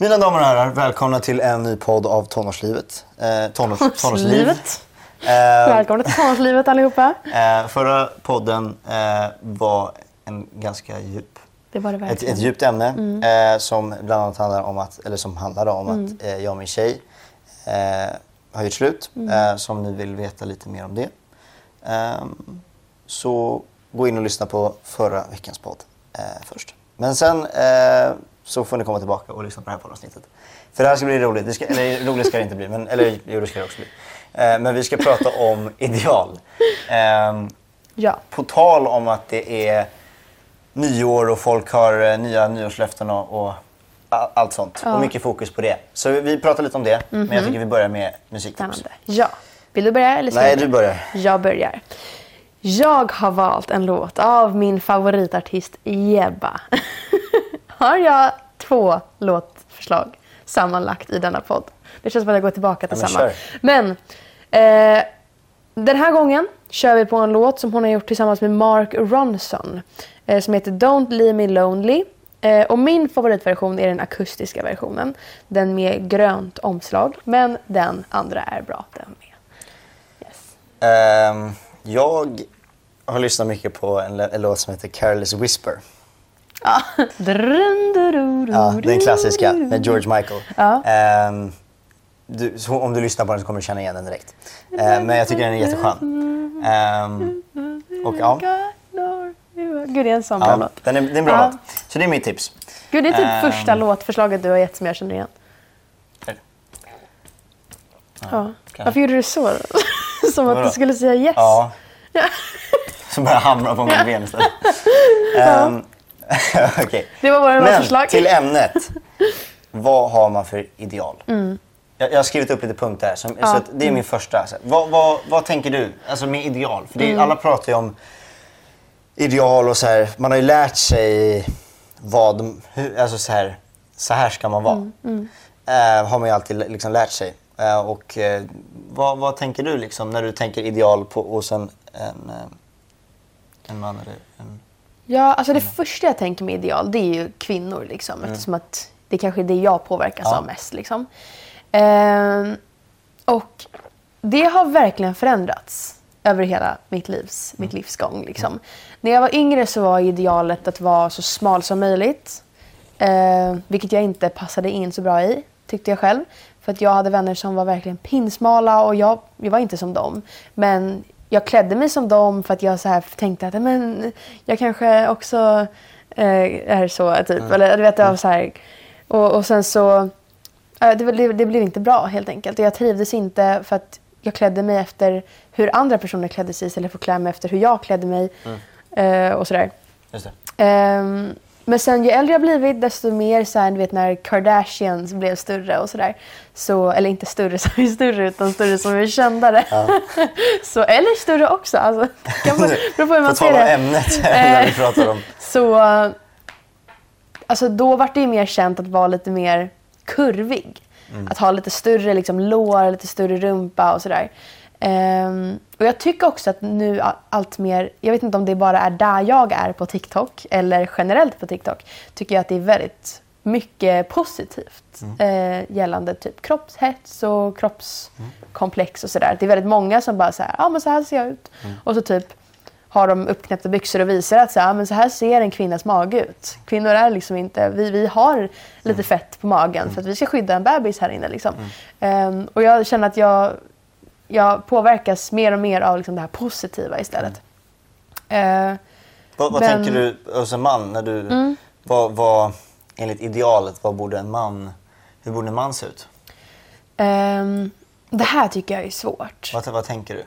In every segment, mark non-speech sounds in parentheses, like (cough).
Mina damer och herrar, välkomna till en ny podd av Tonårslivet. Eh, tonårs, tonårsliv. Livet. Eh, Välkomna till tonårslivet allihopa. eh, förra podden eh, var en ganska djup, Det var det ett, ett djupt ämne eh, som bland annat handlar om att, eller som handlade om att eh, jag och min tjej eh, har gjort slut. Eh, så om ni vill veta lite mer om det ehm, så gå in och lyssna på förra veckans podd eh, först. Men sen eh, så får ni komma tillbaka och lyssna på det här poddavsnittet. För det här ska bli roligt. Det ska, eller roligt ska det inte bli, men, eller jo det ska det också bli. Eh, men vi ska prata om ideal. Ehm, Ja. på tal om att det är nyår och folk har eh, nya nyårslöften och, och allt sånt. Ja. Och mycket fokus på det. Så vi pratar lite om det, men jag tycker vi börjar med musiktips. Ja. Vill du börja eller ska Nej, jag du börja? börjar. Jag börjar. Jag har valt en låt av min favoritartist Jebba. (laughs) har jag två låtförslag sammanlagt i denna podd. Det känns som att jag går tillbaka till Ja, samma. Men eh, den här gången kör vi på en låt som hon har gjort tillsammans med Mark Ronson. Eh, som heter Don't Leave Me Lonely. Eh, och min favoritversion är den akustiska versionen. Den med grönt omslag. Men den andra är bra den med. Yes. Ehm, jag har lyssnat mycket på en, en låt som heter Careless Whisper. Ja. Ja, den klassiska med George Michael. Ja. Ehm, du, så om du lyssnar på den så kommer du känna igen den direkt. Ehm, men jag tycker den är jätteskön. Ehm, och ja, Gud, det är en sån bra ja låt. den är, det är en bra Ja. låt. Så det är mitt tips. Gud, det är typ Ehm. första låtförslaget du har gett som jag känner igen. Ja. kanske. Varför gjorde du så? (laughs) Som att du skulle säga yes. Ja. Så börjar jag hamra på mitt ben istället. Ehm, (laughs) Okej. Det var våra Men låtförslag. till ämnet. Vad har man för ideal? Mm. Jag, jag har skrivit upp lite punkter här. Som, så att det är min första. Så, vad, vad, vad tänker du? Alltså med ideal. För är, Mm. alla pratar ju om ideal och så här. Man har ju lärt sig vad, hur, alltså så här, så här ska man vara. Mm, Eh, har man ju alltid liksom lärt sig. Eh, och eh, vad, vad tänker du liksom när du tänker ideal på, hos en, en, en man eller en... Ja, alltså det första jag tänker med ideal det är ju kvinnor. Liksom, Eftersom att det kanske är det jag påverkas Ja. av mest. Liksom. Ehm, och det har verkligen förändrats över hela mitt, livs, mitt livs gång. Liksom. När jag var yngre så var idealet att vara så smal som möjligt. Eh, vilket jag inte passade in så bra i, tyckte jag själv. För att jag hade vänner som var verkligen pinsmala och jag, jag var inte som dem. Men jag klädde mig som dem för att jag så här tänkte att men, jag kanske också eh, är så. Typ. Eller, du vet, jag var så här, och, och sen så... Det, det, det blev inte bra helt enkelt. Och jag trivdes inte för att jag klädde mig efter hur andra personer klädde sig istället för att klä mig efter hur jag klädde mig. Eh, och sådär. Just det. Ehm, men sen ju äldre jag blivit desto mer så här, du vet när Kardashians blev större och sådär. Så, eller inte större (laughs) som är större utan större som är kändare. (laughs) så, eller större också. Alltså, det kan man, (laughs) beror på hur man ser det. ämnet när vi Eh, pratar om... Så alltså då var det ju mer känt att vara lite mer kurvig. Att ha lite större liksom, lår, lite större rumpa och sådär. Ehm, och jag tycker också att nu allt mer, jag vet inte om det bara är där jag är på TikTok eller generellt på TikTok, tycker jag att det är väldigt mycket positivt eh, gällande typ kroppshets och kroppskomplex och sådär. Det är väldigt många som bara säger, ja ah, men så här ser jag ut. Och så typ har de uppknäppta byxor och visar att så här, "Ah, men så här ser en kvinnas mage ut. Kvinnor är liksom inte, vi, vi har lite fett på magen för att vi ska skydda en bebis här inne. Liksom. Ehm, och jag känner att jag, jag påverkas mer och mer av liksom det här positiva istället. Eh, Vad, vad Men- tänker du hos en man? När du, vad, vad, enligt idealet, vad borde en man, hur borde en man se ut? ehm, det här tycker jag är svårt. Vad, vad tänker du?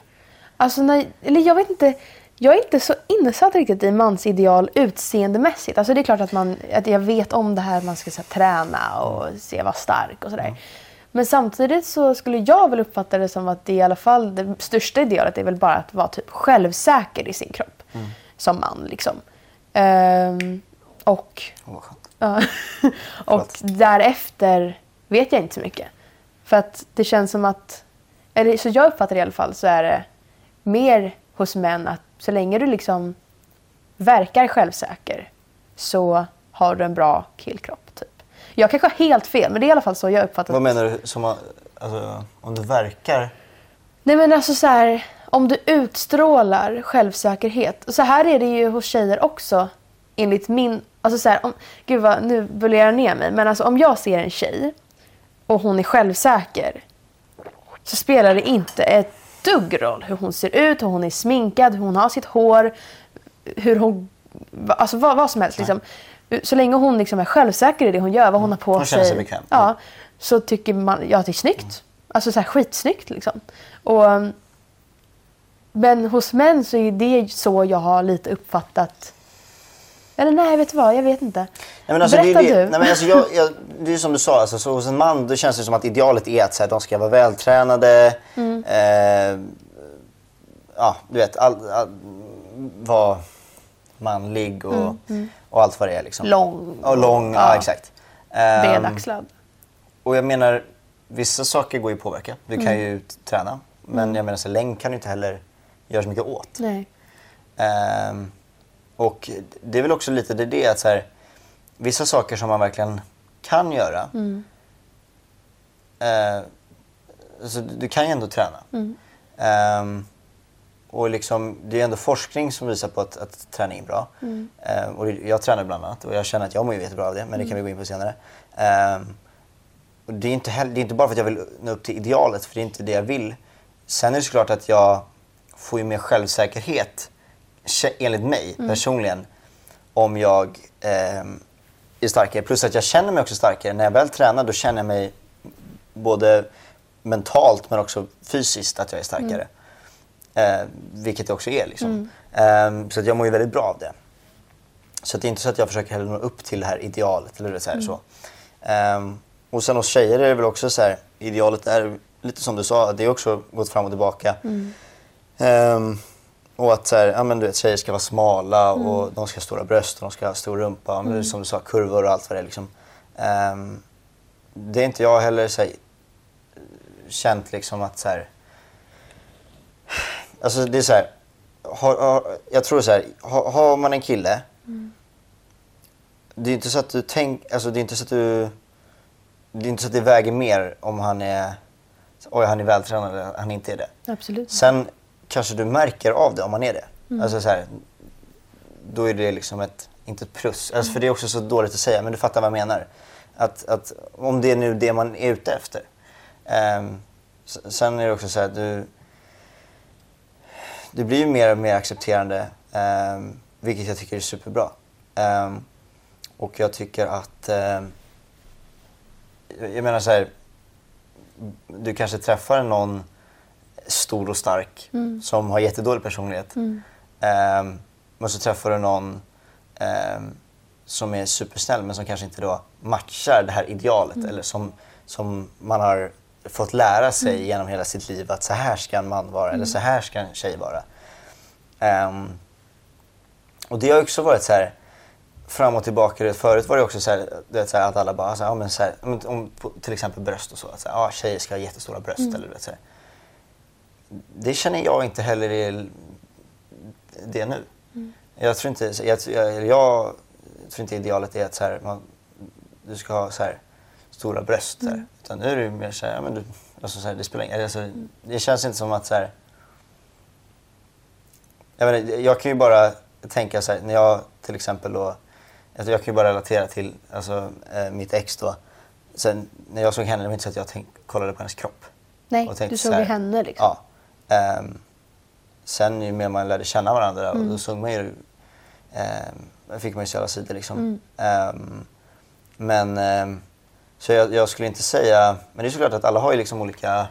Alltså, när, eller jag vet inte. Jag är inte så insatt riktigt i mansideal utseendemässigt. Alltså det är klart att, man, att jag vet om det här att man ska här, träna och se vara stark och sådär. Men samtidigt så skulle jag väl uppfatta det som att det i alla fall det största idealet är väl bara att vara typ självsäker i sin kropp. Som man liksom. Ehm, och (laughs) och därefter vet jag inte så mycket. För att det känns som att, eller så jag uppfattar det i alla fall, så är det mer hos män att så länge du liksom verkar självsäker så har du en bra killkropp. Typ. Jag kanske har helt fel, men det är i alla fall så jag uppfattar Vad menar du? Som, alltså, om du verkar... Nej men alltså så här, om du utstrålar självsäkerhet. Så här är det ju hos tjejer också. Enligt min, alltså så här, om, gud vad, nu bullerar jag ner mig. Men alltså om jag ser en tjej och hon är självsäker. Så spelar det inte ett dugg roll hur hon ser ut, hur hon är sminkad, hur hon har sitt hår. Hur hon, alltså vad, vad som helst liksom. Så länge hon liksom är självsäker i det hon gör, vad hon har på Hon känner sig. sig bekväm. Ja, så tycker man ja, att det är snyggt. Alltså så här, skitsnyggt liksom. Och, um, men hos män så är det så jag har lite uppfattat. Eller nej, vet du vad? Jag vet inte. Nej, men alltså, Berätta det, det, du. Nej, men alltså, jag, jag, det är som du sa, alltså, så hos en man då känns det som att idealet är att så här, de ska vara vältränade. Mm. Eh, ja, du vet, all, all, vara manlig och, och allt vad det är. Liksom. Mm, Lång. Och lång, ja, Ja. exakt. Ehm, Bredaxlad. och jag menar, vissa saker går ju att påverka. Du kan Mm. ju träna. Men jag menar, så längd kan du inte heller göra så mycket åt. Nej. Ehm, och det är väl också lite det, det att så här, vissa saker som man verkligen kan göra. Eh, alltså, du, kan ju ändå träna. Ehm, och liksom, det är ändå forskning som visar på att, att träning är bra. Ehm, och jag tränar bland annat och jag känner att jag mår ju jättebra av det, men det kan vi gå in på senare. Ehm, och det, är inte heller, det är inte bara för att jag vill nå upp till idealet, för det är inte det jag vill. Sen är det såklart att jag får ju mer självsäkerhet, enligt mig personligen, om jag ehm, är starkare. Plus att jag känner mig också starkare. När jag väl tränar då känner jag mig både mentalt men också fysiskt att jag är starkare. Eh, vilket jag också är. Liksom. Ehm, så att jag mår ju väldigt bra av det. Så det är inte så att jag försöker heller nå upp till det här idealet. Eller så här, så. Ehm, och sen hos tjejer är det väl också så här, idealet är lite som du sa, det har också gått fram och tillbaka. Ehm, och att så här, ja, men du vet, tjejer ska vara smala och de ska ha stora bröst och de ska ha stor rumpa. Men det är som du sa, kurvor och allt vad det är. Liksom. Ehm, det är inte jag heller så här, känt liksom att så här, Alltså det är så här, har, har, jag tror så här, har, har man en kille. Det är inte så att du tänk, alltså det är inte så att du, det är inte så att det väger mer om han är, oj han är vältränad eller han inte är det. Absolut. Sen kanske du märker av det om man är det. Alltså så här, då är det liksom ett, inte ett plus. Alltså för det är också så dåligt att säga, men du fattar vad jag menar. Att, att om det är nu det man är ute efter. S- sen är det också så här, du, du blir ju mer och mer accepterande, ehm, vilket jag tycker är superbra. Ehm, och jag tycker att, ehm, jag menar så här, du kanske träffar någon stor och stark som har jättedålig personlighet. Ehm, men så träffar du någon ehm, som är supersnäll men som kanske inte då matchar det här idealet eller som, som man har fått lära sig genom hela sitt liv att så här ska en man vara eller så här ska en tjej vara. Ehm, och det har också varit så här fram och tillbaka. Förut var det också så, här, du vet, så att alla bara, så här, ja, men så här, om, till exempel bröst och så. Att så här, ja, tjejer ska ha jättestora bröst. Eller, du vet, så här. Det känner jag inte heller är det nu. Jag tror inte, jag, jag, jag tror inte idealet är att så här, man, du ska ha så här, stora bröst. Här. Utan nu är det mer så här, ja, men du, alltså, så här, det spelar ingen alltså, Det känns inte som att så här, jag, menar, jag kan ju bara tänka så här, när jag till exempel då, alltså, jag kan ju bara relatera till alltså, eh, mitt ex då. Sen när jag såg henne, det var inte så att jag tänk, kollade på hennes kropp. Nej, och tänkte du så såg här, ju henne liksom. Ja. Ehm, sen ju mer man lärde känna varandra, och då såg man ju, um, fick man ju se alla sidor liksom. Ehm, men, ehm, så jag, jag skulle inte säga, men det är såklart att alla har ju liksom olika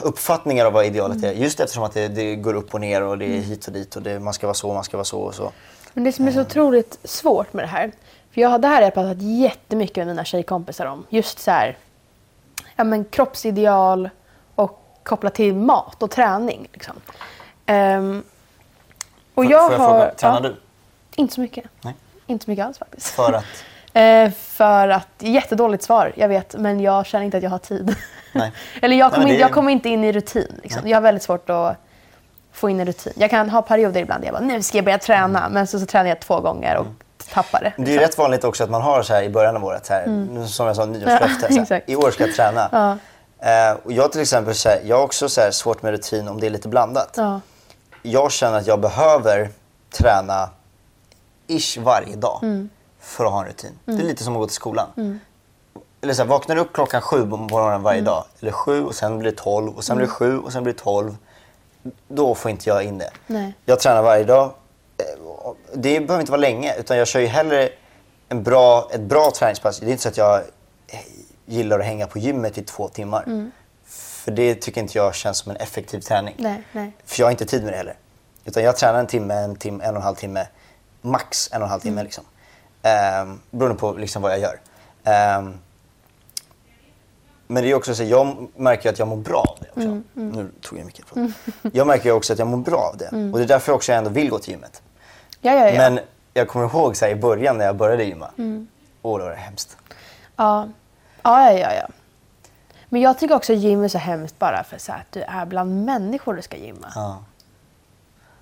uppfattningar av vad idealet är. Just eftersom att det, det går upp och ner och det är hit och dit och det, man ska vara så, man ska vara så och så. Men det som är så otroligt svårt med det här. För jag, det här har jag pratat jättemycket med mina tjejkompisar om. Just så här, ja, men kroppsideal och kopplat till mat och träning. Liksom. Ehm, och Får- jag får jag har, fråga, tränar ja, du? Inte så mycket. Nej. Inte så mycket alls faktiskt. För att? (laughs) Eh, för att, jättedåligt svar, jag vet, men jag känner inte att jag har tid. Nej. (laughs) Eller jag Nej, kommer, inte, det- jag kommer inte in i rutin. Liksom. Jag har väldigt svårt att få in en rutin. Jag kan ha perioder ibland där jag bara, nu ska jag börja träna. Men så, så tränar jag två gånger och tappa det. Det är ju liksom. rätt vanligt också att man har så här i början av året, så här, nu som jag sa, (laughs) nyårslöfte. Ja, här. I år ska jag träna. Ja. Eh, och jag till exempel, så här, jag har också så här, svårt med rutin om det är lite blandat. Ja. Jag känner att jag behöver träna ish varje dag Mm. För att ha en rutin. Det är lite som att gå till skolan. Eller så här, vaknar du upp klockan sju på morgonen varje Mm. dag, eller sju och sen blir det tolv och sen blir det sju och sen blir det tolv. Då får inte jag in det. Nej. Jag tränar varje dag. Eh, Det behöver inte vara länge utan jag kör ju hellre en bra, ett bra träningspass. Det är inte så att jag gillar att hänga på gymmet i två timmar. För det tycker inte jag känns som en effektiv träning. Nej, nej. För jag har inte tid med det heller. Utan jag tränar en timme, en, timme, en och en halv timme. Max en och en halv timme liksom. Um, beroende på liksom vad jag gör. Ehm, men det är också så, jag märker att jag mår bra av det också. Nu tog jag mycket. förlåt. Jag märker också att jag mår bra av det. Och det är därför jag också ändå vill gå till gymmet. Ja, ja, ja. Men jag kommer ihåg så i början när jag började gymma. Åh, det var det hemskt. Ja. Ja, ja, ja. Men jag tycker också gym är så hemskt bara för så här att du är bland människor du ska gymma.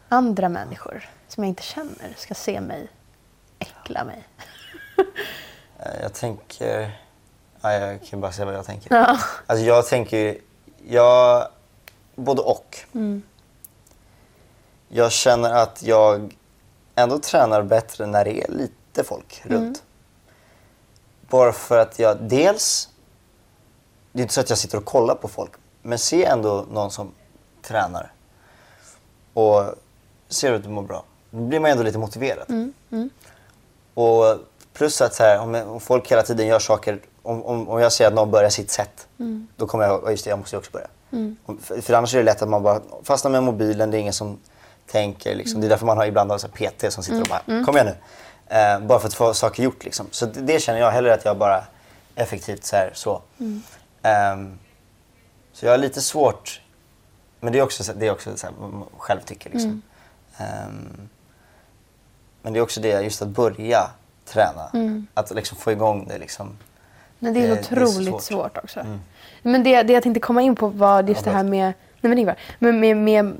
Andra människor som jag inte känner ska se mig äckla mig. Eh, Jag tänker... Ja, jag kan bara säga vad jag tänker. Ja. Alltså jag tänker. Jag... Både och. Mm. Jag känner att jag ändå tränar bättre när det är lite folk Mm. runt. Bara för att jag dels... Det är inte så att jag sitter och kollar på folk. Men ser ändå någon som tränar och ser att du mår bra. Då blir man ändå lite motiverad. Mm, Och plus att så här, om, folk hela tiden gör saker, om, om, om jag ser att någon börjar sitt sätt, Mm. då kommer jag ihåg, "Ja, just det, jag måste också börja. Om- För, för annars är det lätt att man bara fastnar med mobilen, det är ingen som tänker. Liksom. Det är därför man har ibland har så PT som sitter och bara, kom igen nu. Eh, bara för att få saker gjort liksom. Så det, det känner jag hellre att jag bara effektivt så här, så. Ehm, så jag har lite svårt, men det är också, så- det är också så här, själv tycker liksom. Ehm, men det är också det, just att börja träna. Att liksom få igång det liksom. Men det är Det- det är otroligt svårt. svårt. också. Men det, det jag tänkte komma in på var just Ja, det här med, nej men bra. med, med, med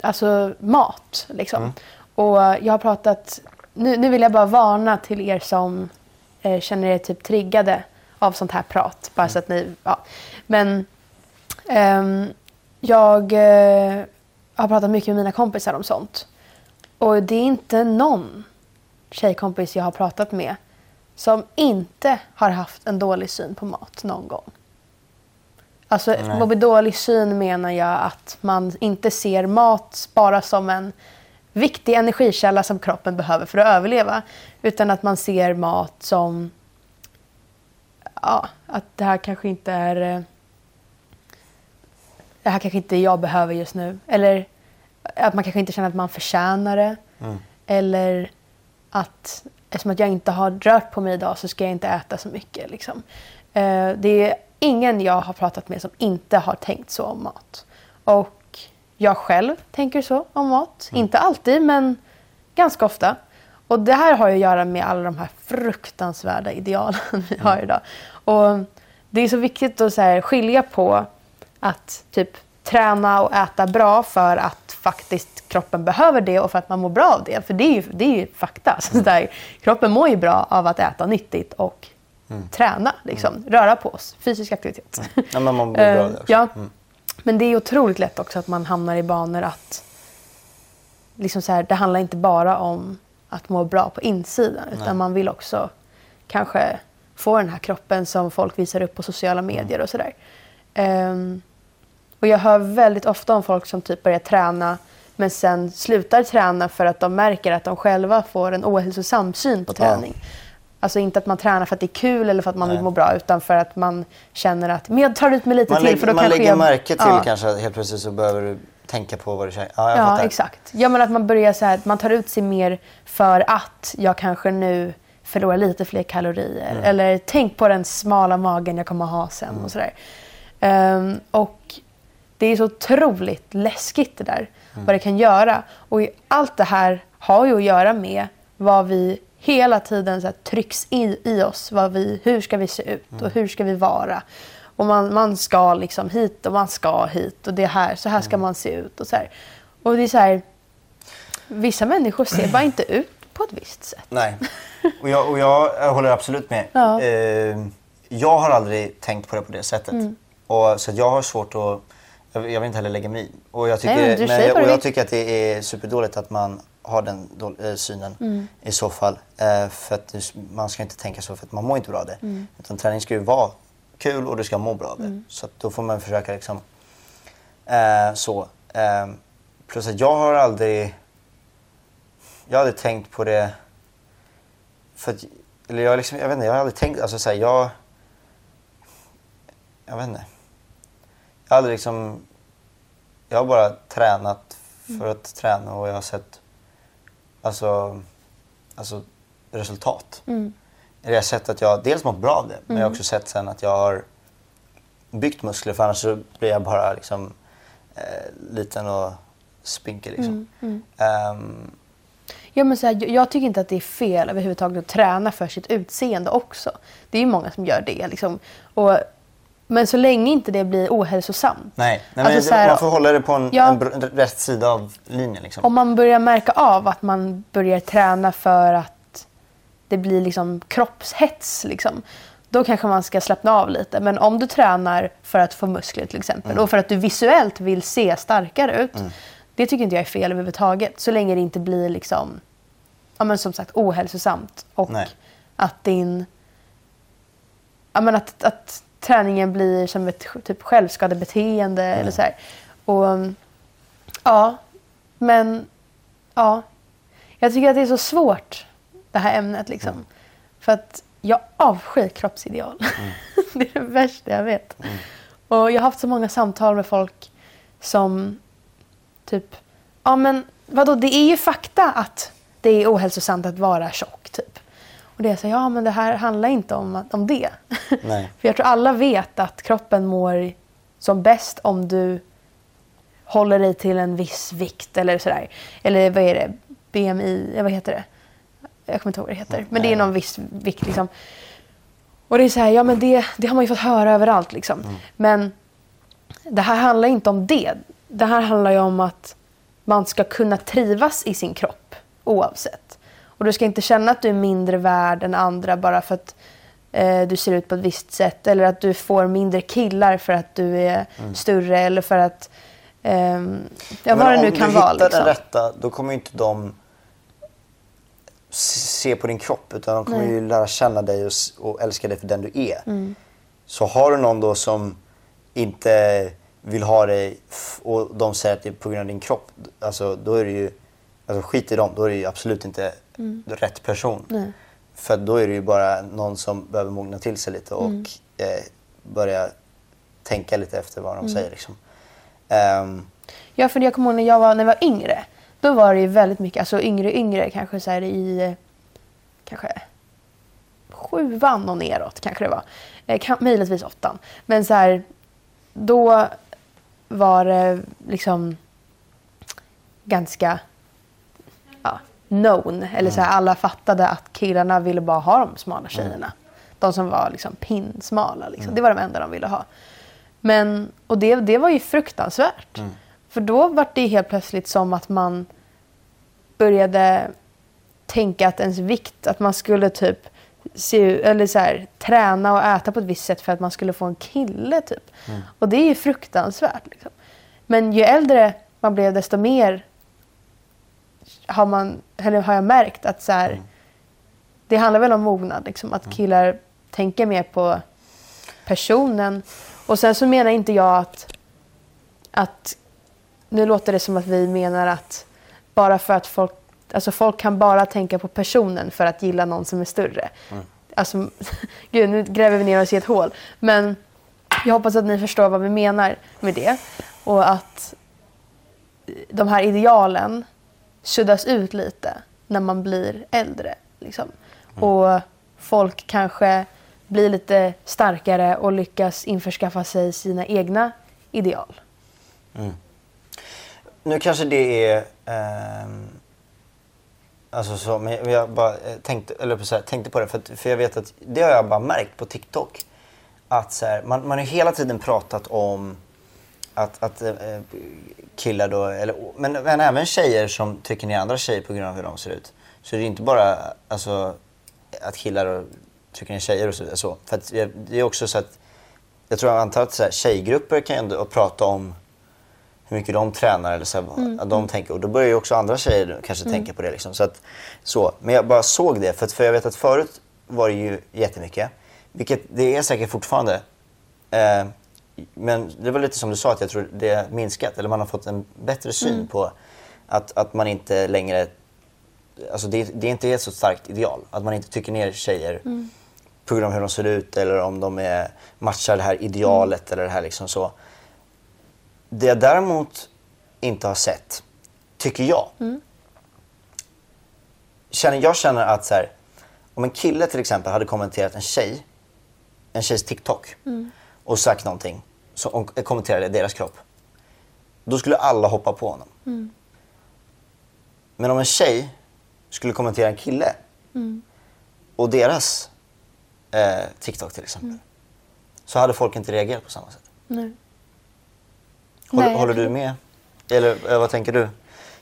alltså, mat. Liksom. Mm. Och jag har pratat, nu, nu vill jag bara varna till er som eh, känner er typ triggade av sånt här prat. Bara så att ni, ja. Men ehm, jag eh, har pratat mycket med mina kompisar om sånt. Och det är inte någon tjejkompis jag har pratat med som inte har haft en dålig syn på mat någon gång. Alltså Nej. med dålig syn menar jag att man inte ser mat bara som en viktig energikälla som kroppen behöver för att överleva. Utan att man ser mat som ja, att det här kanske inte är eh, det här kanske inte jag behöver just nu. Eller att man kanske inte känner att man förtjänar det. Eller att eftersom att jag inte har rört på mig idag så ska jag inte äta så mycket. Liksom. Eh, det är ingen jag har pratat med som inte har tänkt så om mat. Och jag själv tänker så om mat. Inte alltid, men ganska ofta. Och det här har ju att göra med alla de här fruktansvärda idealen (laughs) vi har idag. Och det är så viktigt att så här, skilja på att typ träna och äta bra för att faktiskt kroppen behöver det och för att man mår bra av det. För det är ju, det är ju fakta. Så där, kroppen mår ju bra av att äta nyttigt och träna. Liksom. Röra på oss. Fysisk aktivitet. Ja, men man mår bra av det Eh, också. Ja. Men det är otroligt lätt också att man hamnar i banor att liksom så här, det handlar inte bara om att må bra på insidan utan man vill också kanske få den här kroppen som folk visar upp på sociala medier och sådär. Ehm, och jag hör väldigt ofta om folk som typ börjar träna men sen slutar träna för att de märker att de själva får en ohälsosam syn på träning. Alltså inte att man tränar för att det är kul eller för att man vill Nej. må bra utan för att man känner att men jag tar ut mig lite Man, till för då man kanske lägger jag... märke till ja. kanske helt plötsligt så behöver du tänka på vad du säger. Ja, Ja, exakt. Ja, men att man börjar så här, man tar ut sig mer för att jag kanske nu förlorar lite fler kalorier. Mm. Eller tänk på den smala magen jag kommer ha sen och sådär. Ehm, och det är så otroligt läskigt det där. Mm. Vad det kan göra. Och allt det här har ju att göra med vad vi hela tiden så här, trycks i, i oss. Vad vi, hur ska vi se ut Mm. och hur ska vi vara. Och man, man ska liksom hit och man ska hit och det här, så här ska Mm. man se ut. Och, så här. och det är så här, vissa människor ser bara inte ut på ett visst sätt. Nej. Och jag, och jag håller absolut med. Ja. Eh, jag har aldrig tänkt på det på det sättet. Mm. Och, så jag har svårt att... Jag, jag vill inte heller lägga mig i. Och jag tycker, Nej, men vad och jag tycker att det är superdåligt att man har den eh, synen Mm. i så fall. Eh, för att man ska inte tänka så för att man mår inte bra av det. Mm. Utan träning ska ju vara kul och du ska må bra av det. Så att då får man försöka liksom... Eh, så. Eh, plus att jag har aldrig... Jag hade tänkt på det... För att, eller jag, liksom, jag vet inte, jag har aldrig tänkt... Alltså så här, jag... Jag vet inte. Jag har aldrig liksom... Jag har bara tränat för att träna och jag har sett alltså, alltså resultat. Mm. Jag har sett att jag dels mått bra av det, men jag har också sett sen att jag har byggt muskler för annars så blir jag bara liksom eh, liten och spinkig liksom. Ehm, Ja, men så här, jag- jag tycker inte att det är fel överhuvudtaget att träna för sitt utseende också. Det är ju många som gör det. Liksom. Och, men så länge inte det blir ohälsosamt. nej, nej Alltså här, man får hålla det på en, Ja. en rätt sida av linjen liksom. Om man börjar märka av att man börjar träna för att det blir liksom kroppshets, liksom, då kanske man ska slappna av lite. Men om du tränar för att få muskler till exempel Mm. och för att du visuellt vill se starkare ut. Det tycker inte jag är fel överhuvudtaget. Så länge det inte blir liksom, ja, men som sagt ohälsosamt. Och Nej. att din... Ja, men att, att träningen blir som ett typ självskadebeteende eller så här. Och, ja, men ja. Jag tycker att det är så svårt, det här ämnet. Liksom. För att jag avskyr kroppsideal. (laughs) det är det värsta jag vet. Och jag har haft så många samtal med folk som typ, ja men vadå, det är ju fakta att det är ohälsosamt att vara tjock. Typ. Och det är så, ja men det här handlar inte om, om det. (laughs) För jag tror alla vet att kroppen mår som bäst om du håller dig till en viss vikt eller sådär. Eller vad är det? BMI, vad heter det? Jag kommer inte ihåg vad det heter. Men det är någon viss vikt liksom. Och det är så här, ja men det, det har man ju fått höra överallt liksom. Men det här handlar inte om det. Det här handlar ju om att man ska kunna trivas i sin kropp oavsett. Och du ska inte känna att du är mindre värd än andra bara för att eh, du ser ut på ett visst sätt. Eller att du får mindre killar för att du är större eller för att... ehm, ja, vad det nu kan vara. Om du hittar Liksom. den rätta, då kommer ju inte de se på din kropp utan de kommer Nej. ju lära känna dig och, och älska dig för den du är. Mm. Så har du någon då som inte vill ha dig och de säger att det är på grund av din kropp, alltså då är det ju, alltså skit i dem, då är det ju absolut inte rätt person. Mm. Nej. För då är det ju bara någon som behöver mogna till sig lite och Mm. eh, börja tänka lite efter vad de Mm. säger. Liksom. Ehm, Ja, för jag kommer ihåg när jag var, när jag var yngre. Då var det ju väldigt mycket, alltså yngre yngre, kanske så här i kanske sjuan och neråt kanske det var. Eh, kan- Möjligtvis åttan. Men så här, då var det liksom ganska ja, known. Eller så här, alla fattade att killarna ville bara ha de smala tjejerna. De som var liksom pinsmala. Liksom. Det var de enda de ville ha. Men, och det, det var ju fruktansvärt. För då var det helt plötsligt som att man började tänka att ens vikt, att man skulle typ se, eller så här, träna och äta på ett visst sätt för att man skulle få en kille. Typ. Och det är ju fruktansvärt. Liksom. Men ju äldre man blev desto mer har, man, eller har jag märkt att så här, det handlar väl om mognad. Liksom, att killar tänker mer på personen. Och sen så menar inte jag att, att nu låter det som att vi menar att bara för att folk, alltså folk kan bara tänka på personen för att gilla någon som är större. Alltså, (laughs) gud nu gräver vi ner oss i ett hål. Men jag hoppas att ni förstår vad vi menar med det. Och att de här idealen suddas ut lite när man blir äldre. Liksom. Och folk kanske blir lite starkare och lyckas införskaffa sig sina egna ideal. Nu kanske det är... ehm, alltså så, men jag bara eh, tänkte, eller så här, tänkte på det, för, att, för jag vet att det har jag bara märkt på TikTok. Att så här, man, man har hela tiden pratat om att, att eh, killar då, eller, men, men även tjejer som trycker ner andra tjejer på grund av hur de ser ut. så är det inte bara alltså, att killar trycker ner tjejer och så. så. För att det är också så att jag tror jag antar att så här, tjejgrupper kan ju ändå prata om hur mycket de tränar eller så här, att de tänker. Och då börjar ju också andra tjejer kanske tänka på det. Liksom. Så att, så. Men jag bara såg det, för, att, för jag vet att förut var det ju jättemycket. Vilket det är säkert fortfarande. Eh, men det var lite som du sa, att jag tror det har minskat. Eller man har fått en bättre syn på att, att man inte längre... Alltså det, det är inte ett så starkt ideal. Att man inte tycker ner tjejer på grund av hur de ser ut eller om de är, matchar det här idealet eller det här liksom så. Det jag däremot inte har sett, tycker jag. Känner, jag känner att så här, om en kille till exempel hade kommenterat en tjej, en tjejs TikTok och sagt någonting, och kommenterade deras kropp. Då skulle alla hoppa på honom. Men om en tjej skulle kommentera en kille och deras eh, TikTok till exempel. Så hade folk inte reagerat på samma sätt. Nej. Håller, Nej, håller du med? Eller eh, vad tänker du?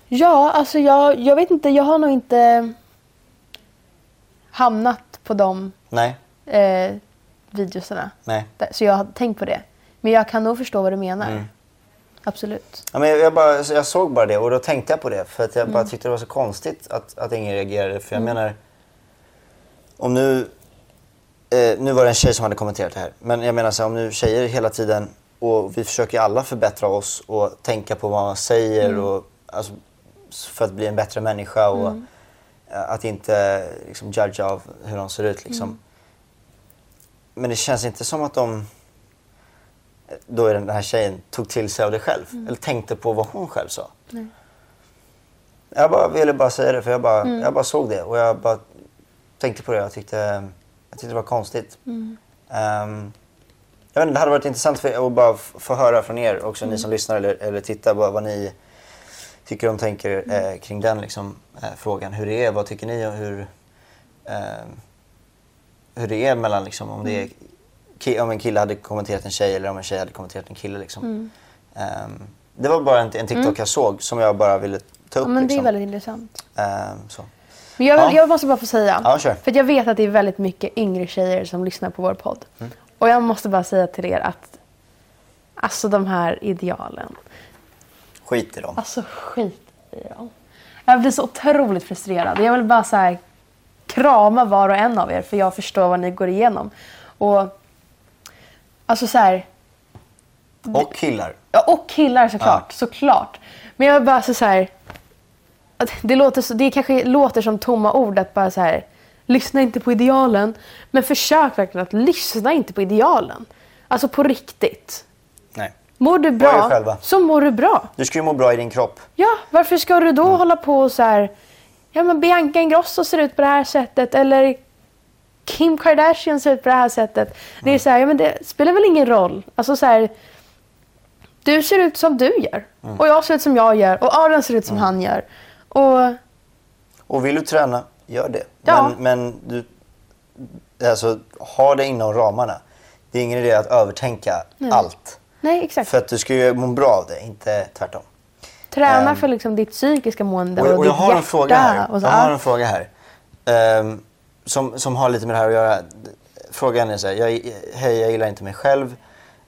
Ja, alltså jag, jag vet inte. Jag har nog inte hamnat på de Nej? eh, videosarna. Nej. Så jag har tänkt på det. Men jag kan nog förstå vad du menar. Mm. Absolut. Ja, men jag, jag, bara, jag såg bara det och då tänkte jag på det. För att jag Mm. bara tyckte det var så konstigt att, att ingen reagerade. För jag menar, om nu... Eh, nu var det en tjej som hade kommenterat det här. Men jag menar så här, om nu tjejer hela tiden, och vi försöker alla förbättra oss och tänka på vad man säger Mm. och, alltså, för att bli en bättre människa och Mm. att inte liksom, judge av hur de ser ut. Liksom. Mm. Men det känns inte som att de då är den här tjejen tog till sig av det själv. Eller tänkte på vad hon själv sa. Nej. Jag bara ville bara säga det för jag bara, Mm. jag bara såg det och jag bara tänkte på det. Jag tyckte, jag tyckte det var konstigt. Mm. Ehm, jag vet inte, det hade varit intressant för att bara få höra från er också, ni som lyssnar eller, eller tittar, vad, vad ni tycker och tänker eh, kring den liksom, eh, frågan. Hur det är, vad tycker ni och hur, ehm, hur det är mellan, liksom, om, det är, ki- om en kille hade kommenterat en tjej eller om en tjej hade kommenterat en kille. Liksom. Ehm, det var bara en, en TikTok jag såg som jag bara ville ta upp. Ja, men det är liksom. väldigt intressant. Ehm, så. Men jag, Ja. jag måste bara få säga. Ja, kör. För jag vet att det är väldigt mycket yngre tjejer som lyssnar på vår podd. Mm. Och jag måste bara säga till er att alltså de här idealen. Skit i dem. Alltså skit i dem. Jag blir så otroligt frustrerad. Jag vill bara här krama var och en av er för jag förstår vad ni går igenom. Och alltså så här, Och killar. Ja, och killar såklart. Såklart. Men jag bara så så här. Det, låter så, det kanske låter som tomma ord att bara så här. Lyssna inte på idealen. Men försök verkligen att lyssna inte på idealen. Alltså på riktigt. Nej. Mår du bra så mår du bra. Du ska ju må bra i din kropp. Ja, varför ska du då Mm. hålla på och så här. Ja men Bianca Ingrosso ser ut på det här sättet. Eller Kim Kardashian ser ut på det här sättet. Det Mm. är så här, ja men det spelar väl ingen roll. Alltså så här. Du ser ut som du gör. Mm. Och jag ser ut som jag gör. Och Adrian ser ut som han gör. Och Och vill du träna, gör det. Ja. Men, men du, alltså, ha det inom ramarna. Det är ingen idé att övertänka allt. nej exakt. För att du ska ju må bra av det, inte tvärtom. Träna Ehm. för liksom ditt psykiska mående och, Och, och jag ditt har en hjärta. fråga här. Och så, Jag har en fråga här. Ehm, som, som har lite med det här att göra. Frågan är så här, jag, hej jag gillar inte mig själv.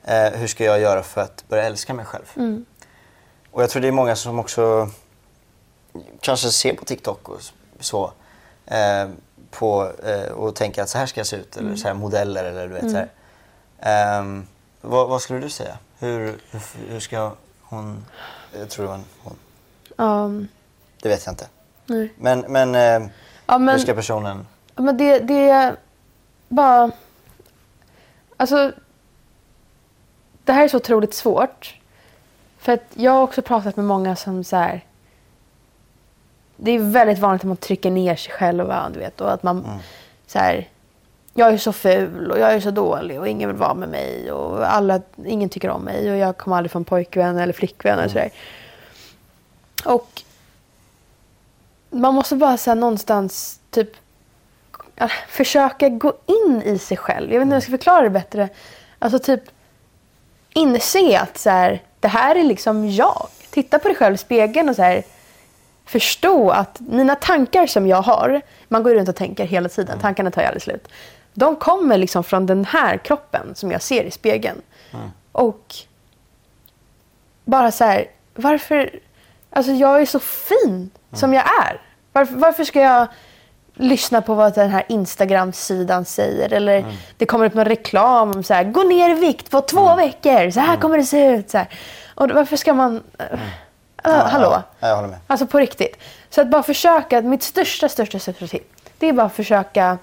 Eh, hur ska jag göra för att börja älska mig själv? Mm. Och jag tror det är många som också kanske ser på TikTok och så. Eh, på, eh, och tänker att så här ska jag se ut. Mm. Eller så här modeller eller du vet så här. Ehm, vad, vad skulle du säga? Hur, hur, hur ska hon... Jag tror det var en hon. Ja, Det vet jag inte. nej. Men, men, eh, Ja, men- hur ska personen... Ja, Men det, det är bara... Alltså... Det här är så otroligt svårt. För att jag har också pratat med många som så här... Det är väldigt vanligt att man trycker ner sig själva, du vet. Och att man så här... Jag är så ful och jag är så dålig och ingen vill vara med mig. Och alla, ingen tycker om mig och jag kommer aldrig få en pojkvän eller flickvän eller sådär. Och man måste bara här, någonstans typ ja, försöka gå in i sig själv. Jag vet inte hur jag ska förklara det bättre. Alltså typ inse att så här, det här är liksom jag. Titta på dig själv i spegeln och så här, förstå att mina tankar som jag har, man går runt och tänker hela tiden, tankarna tar ju aldrig slut. De kommer liksom från den här kroppen som jag ser i spegeln. Och bara så här, varför... Alltså jag är så fin som jag är. Varför, varför ska jag lyssna på vad den här Instagram-sidan säger? Eller det kommer upp någon reklam om så här, gå ner i vikt på två veckor, så här kommer det se ut. Så här. Och varför ska man... Äh, hallå? Ja, jag håller med. Alltså på riktigt. Så att bara försöka, mitt största, största, största tips, det är bara att försöka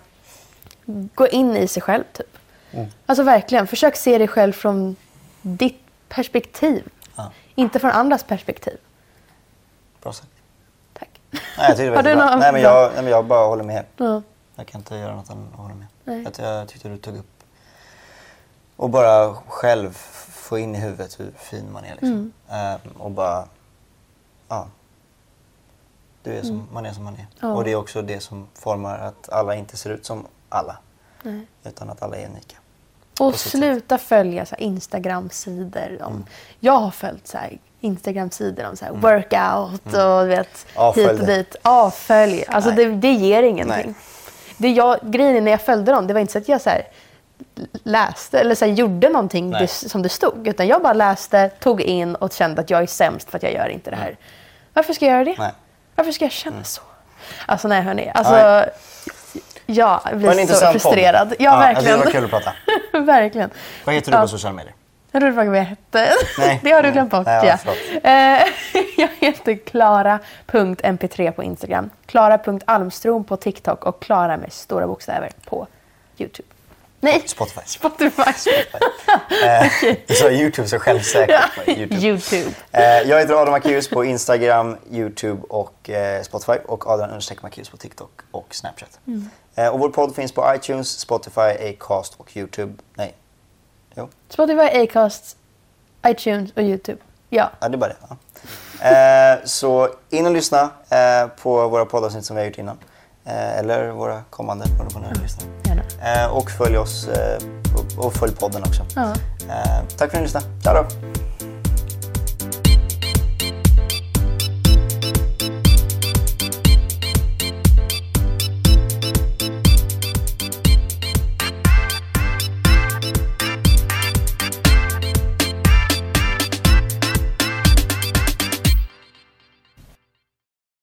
gå in i sig själv typ. Alltså verkligen, försök se dig själv från ditt perspektiv. Ja. Inte från andras perspektiv. Bra sagt. Tack. Nej, jag tyckte det (laughs) var du någon- nej, men jag, nej, men jag bara håller med. Ja. Jag kan inte göra något annat än att hålla med. Nej. Jag, jag tyckte du tog upp och bara själv få in i huvudet hur fin man är. Liksom. Mm. Ehm, och bara, ja. Du är som, Man är som man är. Mm. Ja. Och det är också det som formar att alla inte ser ut som alla. Nej. Utan att alla är unika. Och sluta följa så Instagram-sidor. Mm. Jag har följt så här Instagram-sidor om så här workout och du vet, Mm. Avfölj hit och det. dit. Avfölj. Alltså det, det ger ingenting. Nej. Det jag, grejen är när jag följde dem, det var inte så att jag så här läste eller så här gjorde någonting det, som det stod. Utan jag bara läste, tog in och kände att jag är sämst för att jag gör inte det här. Varför ska jag göra det? Mm. Nej. Varför ska jag känna så? Alltså nej hörni, alltså Nej. jag Det blir så frustrerad. podd. Ja, Alltså, det verkligen. var kul att prata. (laughs) verkligen. Vad heter du Ja. på sociala medier? Jag trodde frågan vad jag hette. Nej. (laughs) Det har du glömt bort Nej, ja, ja. Eh, (laughs) jag heter klara.mp3 på Instagram. Klara.almstrom på TikTok och Klara med stora bokstäver på YouTube. Nej, Spotify. Spotify. Eh, (laughs) Du sa YouTube så självsäkert. på YouTube. YouTube. Eh, jag heter Adam Macéus på Instagram, YouTube och eh, Spotify och Adrian understreck Macéus på TikTok och Snapchat. Mm. Eh, och vår podd finns på iTunes, Spotify, Acast och YouTube. Nej, jo, Spotify, Acast, iTunes och YouTube. Ja. ja, det är bara det. Ja. Eh, så in och lyssna eh, på våra poddavsnitt som vi har gjort innan. Eh, eller våra kommande, du lyssnar. Eh, och följ oss eh, och, följ podden också. Ja. Tack för att ni lyssnade. Ciao då!